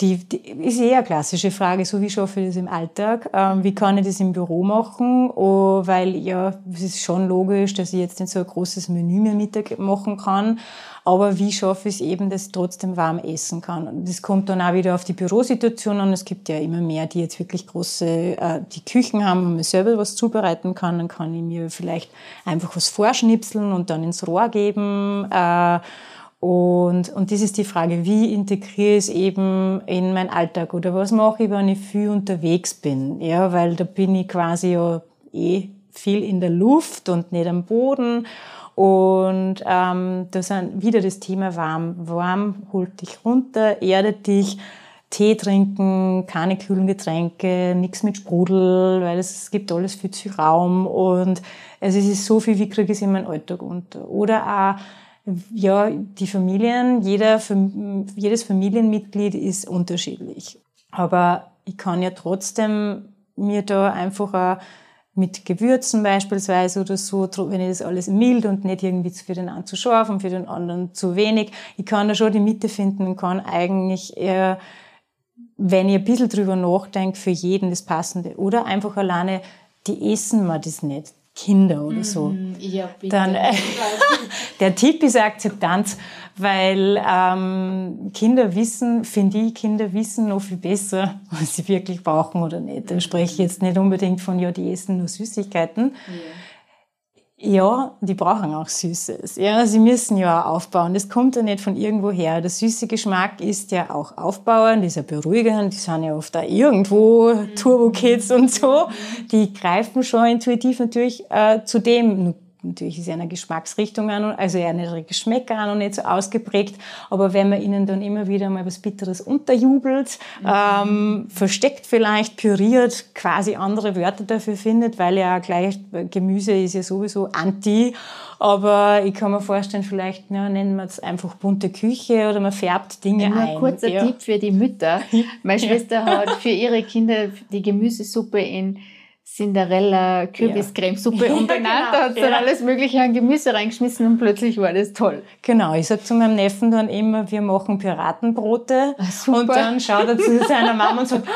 die, die ist eher eine klassische Frage, so wie schaffe ich das im Alltag? Ähm, wie kann ich das im Büro machen? Oh, weil ja, es ist schon logisch, dass ich jetzt nicht so ein großes Menü mehr Mittag machen kann. Aber wie schaffe ich es eben, dass ich trotzdem warm essen kann? Und das kommt dann auch wieder auf die Bürosituation an. Es gibt ja immer mehr, die jetzt wirklich große, äh, die Küchen haben, wo man selber was zubereiten kann. Dann kann ich mir vielleicht einfach was vorschnipseln und dann ins Rohr geben. Äh, und, und das ist die Frage, wie integriere ich es eben in meinen Alltag oder was mache ich, wenn ich viel unterwegs bin? Ja, weil da bin ich quasi ja eh viel in der Luft und nicht am Boden. Und ähm, da sind wieder das Thema warm. Warm holt dich runter, erdet dich, Tee trinken, keine kühlen Getränke, nichts mit Sprudel, weil es, gibt alles viel zu Raum und es ist so viel, wie kriege ich es in meinen Alltag unter. Oder auch ja, die Familien, jeder, jedes Familienmitglied ist unterschiedlich. Aber ich kann ja trotzdem mir da einfach auch mit Gewürzen beispielsweise oder so, wenn ich das alles mild und nicht irgendwie für den einen zu scharf und für den anderen zu wenig. Ich kann da schon die Mitte finden und kann eigentlich eher, wenn ich ein bisschen drüber nachdenke, für jeden das Passende. Oder einfach alleine, die essen mir das nicht. Kinder oder so. Mhm. Ja, bitte. Dann, äh, (laughs) der Tipp ist Akzeptanz, weil ähm, Kinder wissen, finde ich, Kinder wissen noch viel besser, (laughs) was sie wirklich brauchen oder nicht. Da spreche ich jetzt nicht unbedingt von, ja, die essen nur Süßigkeiten. Ja. Ja, die brauchen auch Süßes. Ja, sie müssen ja auch aufbauen. Das kommt ja nicht von irgendwo her. Der süße Geschmack ist ja auch aufbauend, ist ja beruhigend. Die sind ja oft da irgendwo mhm. Turbo-Kids und so. Die greifen schon intuitiv natürlich äh, zu dem Natürlich ist eine Geschmacksrichtung an, also eine Geschmäcker auch noch nicht so ausgeprägt, aber wenn man ihnen dann immer wieder mal was Bitteres unterjubelt, mhm. ähm, versteckt vielleicht, püriert, quasi andere Wörter dafür findet, weil ja gleich Gemüse ist ja sowieso anti, aber ich kann mir vorstellen, vielleicht ja, nennen wir es einfach bunte Küche oder man färbt Dinge ein. Ein kurzer ja. Tipp für die Mütter. Meine (laughs) Schwester hat für ihre Kinder die Gemüsesuppe in Cinderella Kürbiscremesuppe ja. (laughs) umbenannt. Ja, genau. Hat ja. dann alles Mögliche an Gemüse reingeschmissen und plötzlich war das toll. Genau, ich sag zu meinem Neffen dann immer, wir machen Piratenbrote. Ach, und dann schaut er zu (laughs) seiner Mama und sagt,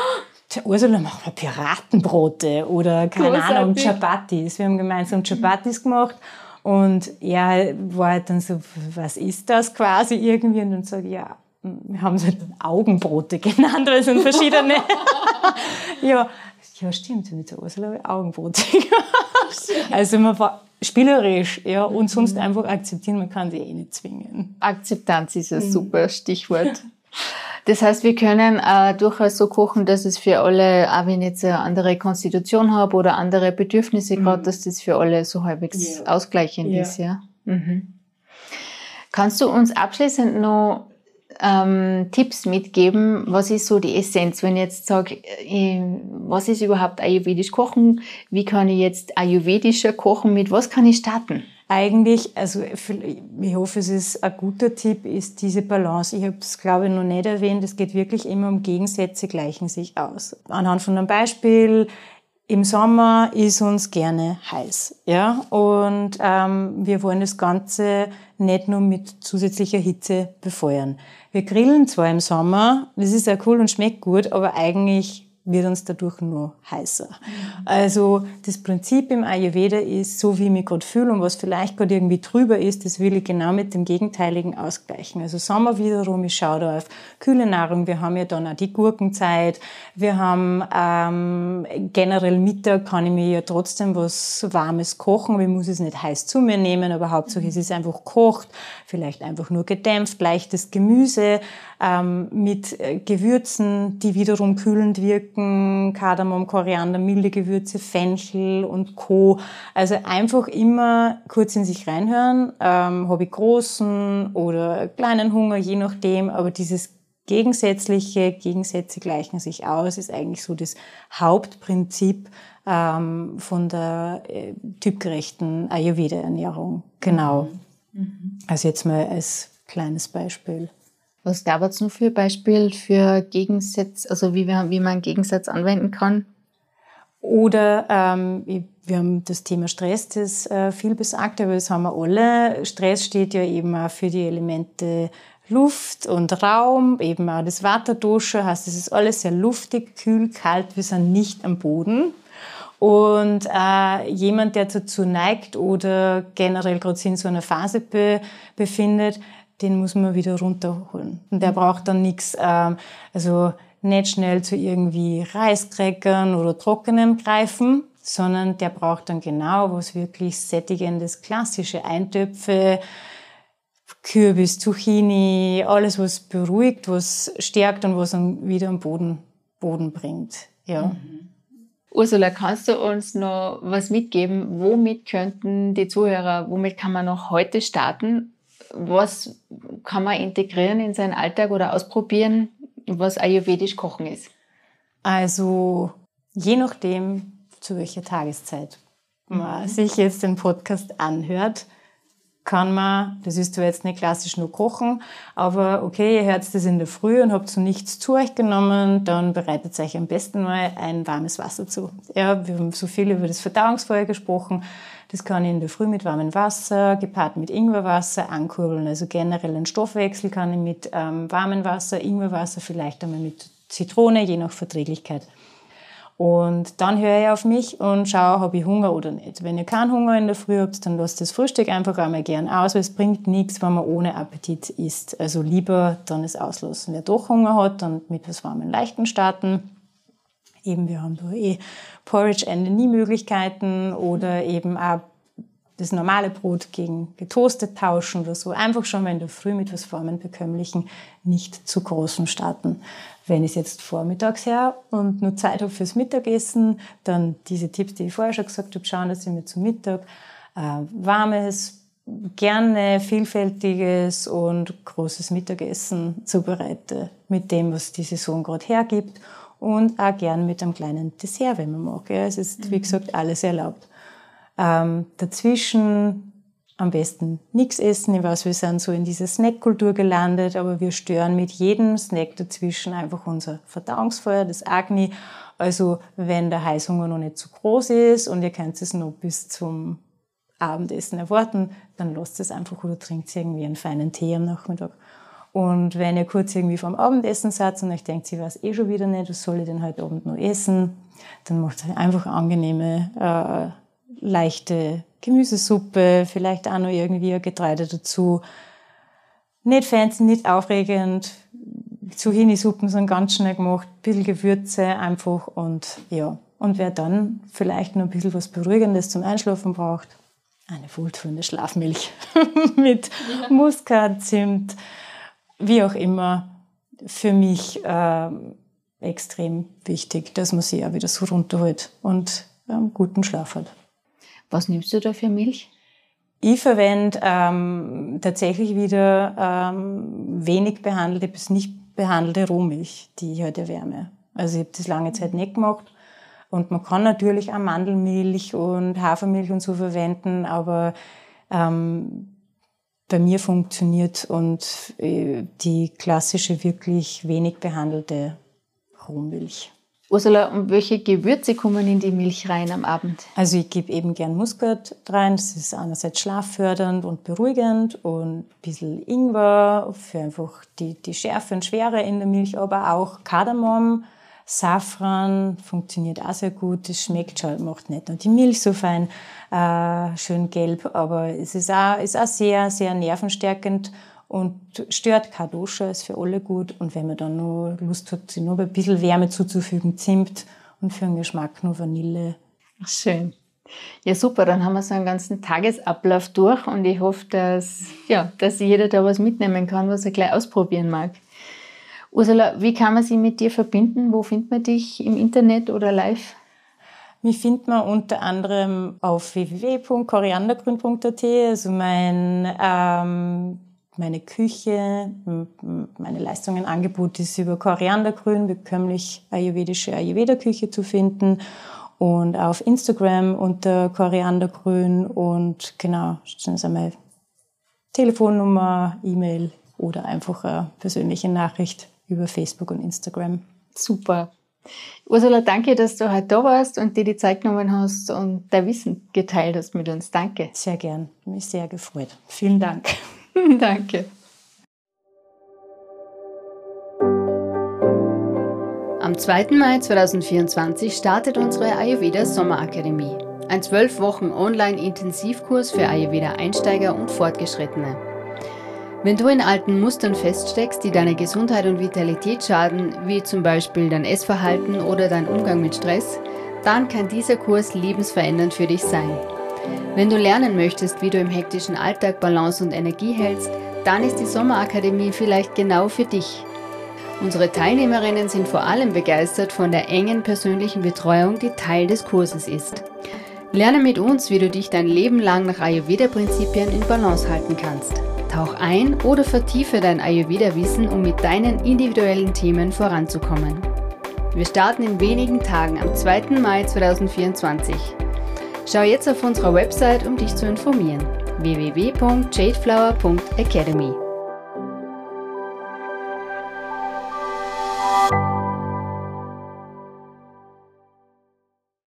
der Ursula machen wir Piratenbrote oder keine Großartig. Ahnung, Chapatis. Wir haben gemeinsam Chapatis gemacht und er war halt dann so, was ist das quasi irgendwie? Und dann sage ich, ja, wir haben es halt Augenbrote genannt, weil es sind verschiedene. (laughs) ja, ja, stimmt, mit der Ursula Augenbrot. (laughs) also man war spielerisch, ja, und sonst mhm. einfach akzeptieren, man kann sie eh nicht zwingen. Akzeptanz ist ein mhm. super Stichwort. Das heißt, wir können äh, durchaus so kochen, dass es für alle, auch wenn ich jetzt eine andere Konstitution habe oder andere Bedürfnisse mhm. gerade, dass das für alle so halbwegs ja. ausgleichend ja. ist, ja. Mhm. Kannst du uns abschließend noch ähm, Tipps mitgeben, was ist so die Essenz, wenn ich jetzt sage, äh, was ist überhaupt ayurvedisch kochen, wie kann ich jetzt ayurvedischer kochen, mit was kann ich starten? Eigentlich, also ich hoffe, es ist ein guter Tipp, ist diese Balance. Ich habe es, glaube ich, noch nicht erwähnt. Es geht wirklich immer um Gegensätze, gleichen sich aus. Anhand von einem Beispiel, im Sommer ist uns gerne heiß, ja, und ähm, wir wollen das Ganze nicht nur mit zusätzlicher Hitze befeuern. Wir grillen zwar im Sommer, das ist ja cool und schmeckt gut, aber eigentlich wird uns dadurch nur heißer. Also das Prinzip im Ayurveda ist, so wie ich mich gerade fühle und was vielleicht gerade irgendwie drüber ist, das will ich genau mit dem Gegenteiligen ausgleichen. Also Sommer wiederum, ich schaue da auf kühle Nahrung, wir haben ja dann auch die Gurkenzeit, wir haben ähm, generell Mittag kann ich mir ja trotzdem was Warmes kochen, ich muss es nicht heiß zu mir nehmen, aber hauptsächlich ist es einfach kocht, vielleicht einfach nur gedämpft, leichtes Gemüse, ähm, mit äh, Gewürzen, die wiederum kühlend wirken, Kardamom, Koriander, milde Gewürze, Fenchel und Co. Also einfach immer kurz in sich reinhören, ähm, habe ich großen oder kleinen Hunger, je nachdem, aber dieses Gegensätzliche, Gegensätze gleichen sich aus, ist eigentlich so das Hauptprinzip ähm, von der äh, typgerechten Ayurveda-Ernährung. Genau. Mhm. Also jetzt mal als kleines Beispiel. Was gab es noch für Beispiel für Gegensätze, also wie, wir, wie man einen Gegensatz anwenden kann? Oder ähm, wir haben das Thema Stress, das äh, viel besagt, aber das haben wir alle. Stress steht ja eben auch für die Elemente Luft und Raum, eben auch das Waterdosha, heißt, es ist alles sehr luftig, kühl, kalt, wir sind nicht am Boden. Und äh, jemand, der dazu neigt oder generell gerade in so einer Phase be befindet, den muss man wieder runterholen. Und der braucht dann nichts, ähm, also nicht schnell zu irgendwie Reiskräckern oder Trockenem greifen, sondern der braucht dann genau was wirklich sättigendes, klassische Eintöpfe, Kürbis, Zucchini, alles was beruhigt, was stärkt und was dann wieder am Boden, Boden bringt. Ja. Mhm. Ursula, kannst du uns noch was mitgeben? Womit könnten die Zuhörer, womit kann man noch heute starten, was kann man integrieren in seinen Alltag oder ausprobieren, was ayurvedisch Kochen ist? Also je nachdem, zu welcher Tageszeit man mhm. sich jetzt den Podcast anhört, kann man, das ist zwar jetzt nicht klassisch nur kochen, aber okay, ihr hört das in der Früh und habt so nichts zu euch genommen, dann bereitet euch am besten mal ein warmes Wasser zu. Ja, wir haben so viel über das Verdauungsfeuer gesprochen. Das kann ich in der Früh mit warmem Wasser, gepaart mit Ingwerwasser ankurbeln. Also generell ein Stoffwechsel kann ich mit ähm, warmem Wasser, Ingwerwasser, vielleicht einmal mit Zitrone, je nach Verträglichkeit. Und dann höre ich auf mich und schaue, habe ich Hunger oder nicht. Wenn ihr keinen Hunger in der Früh habt, dann lasst das Frühstück einfach einmal gern aus, weil es bringt nichts, wenn man ohne Appetit isst. Also lieber dann es auslassen. Wer doch Hunger hat, dann mit was warmen Leichten starten. Eben, wir haben da eh Porridge nie Möglichkeiten oder eben auch das normale Brot gegen getoastet tauschen oder so. Einfach schon in der Früh mit was Formenbekömmlichen, nicht zu großen starten. Wenn ich es jetzt vormittags her und nur Zeit habe fürs Mittagessen, dann diese Tipps, die ich vorher schon gesagt habe, schauen, dass ich mir zum Mittag äh, warmes, gerne vielfältiges und großes Mittagessen zubereite mit dem, was die Saison gerade hergibt und auch gern mit einem kleinen Dessert, wenn man mag. Ja. Es ist, wie mhm. gesagt, alles erlaubt. Ähm, dazwischen am besten nichts essen. Ich weiß, wir sind so in dieser Snackkultur gelandet, aber wir stören mit jedem Snack dazwischen einfach unser Verdauungsfeuer, das Agni. Also wenn der Heißhunger noch nicht zu groß ist und ihr könnt es noch bis zum Abendessen erwarten, dann lasst es einfach oder trinkt irgendwie einen feinen Tee am Nachmittag. Und wenn ihr kurz irgendwie vom Abendessen seid und euch denkt, ich weiß eh schon wieder nicht, was soll ich denn heute Abend noch essen, dann macht euch einfach angenehme, äh, leichte Gemüsesuppe, vielleicht auch noch irgendwie ein Getreide dazu. Nicht fancy, nicht aufregend. Zucchini-Suppen sind ganz schnell gemacht, ein bisschen Gewürze einfach und ja. Und wer dann vielleicht noch ein bisschen was Beruhigendes zum Einschlafen braucht, eine wohltuende Schlafmilch (laughs) mit. Muskat, Zimt, wie auch immer. Für mich äh, extrem wichtig, dass man sich auch wieder so runterholt und einen guten Schlaf hat. Was nimmst du da für Milch? Ich verwende ähm, tatsächlich wieder ähm, wenig behandelte bis nicht behandelte Rohmilch, die ich heute erwärme. Also ich habe das lange Zeit nicht gemacht. Und man kann natürlich auch Mandelmilch und Hafermilch und so verwenden, aber ähm, bei mir funktioniert und äh, die klassische, wirklich wenig behandelte Rohmilch. Ursula, und welche Gewürze kommen in die Milch rein am Abend? Also ich gebe eben gern Muskat rein. Das ist einerseits schlaffördernd und beruhigend und ein bisschen Ingwer für einfach die, die Schärfe und Schwere in der Milch, aber auch Kardamom, Safran funktioniert auch sehr gut. Es schmeckt schon, macht nicht nur die Milch so fein, äh, schön gelb, aber es ist auch, ist auch sehr, sehr nervenstärkend und stört Dosha, ist für alle gut. Und wenn man dann nur Lust hat, sich noch ein bisschen Wärme zuzufügen, Zimt und für den Geschmack nur Vanille. Schön. Ja, super, dann haben wir so einen ganzen Tagesablauf durch und ich hoffe, dass, ja, dass jeder da was mitnehmen kann, was er gleich ausprobieren mag. Ursula, wie kann man sich mit dir verbinden? Wo findet man dich im Internet oder live? Mich findet man unter anderem auf www.koriandergrün.at, also mein ähm, meine Küche, meine Leistungen, Angebot ist über Koriandergrün, bekömmlich ayurvedische Ayurveda-Küche zu finden und auf Instagram unter Koriandergrün und genau, stellen Sie einmal Telefonnummer, E-Mail oder einfach eine persönliche Nachricht über Facebook und Instagram. Super. Ursula, danke, dass du heute da warst und dir die Zeit genommen hast und dein Wissen geteilt hast mit uns. Danke. Sehr gern. Mich sehr gefreut. Vielen Dank. (laughs) Danke. Am 2. Mai 2024 startet unsere Ayurveda Sommerakademie. Ein zwölf Wochen Online-Intensivkurs für Ayurveda-Einsteiger und Fortgeschrittene. Wenn du in alten Mustern feststeckst, die deine Gesundheit und Vitalität schaden, wie zum Beispiel dein Essverhalten oder dein Umgang mit Stress, dann kann dieser Kurs lebensverändernd für dich sein. Wenn du lernen möchtest, wie du im hektischen Alltag Balance und Energie hältst, dann ist die Sommerakademie vielleicht genau für dich. Unsere Teilnehmerinnen sind vor allem begeistert von der engen persönlichen Betreuung, die Teil des Kurses ist. Lerne mit uns, wie du dich dein Leben lang nach Ayurveda-Prinzipien in Balance halten kannst. Tauch ein oder vertiefe dein Ayurveda-Wissen, um mit deinen individuellen Themen voranzukommen. Wir starten in wenigen Tagen am 2. Mai 2024. Schau jetzt auf unserer Website, um dich zu informieren. www.jadeflower.academy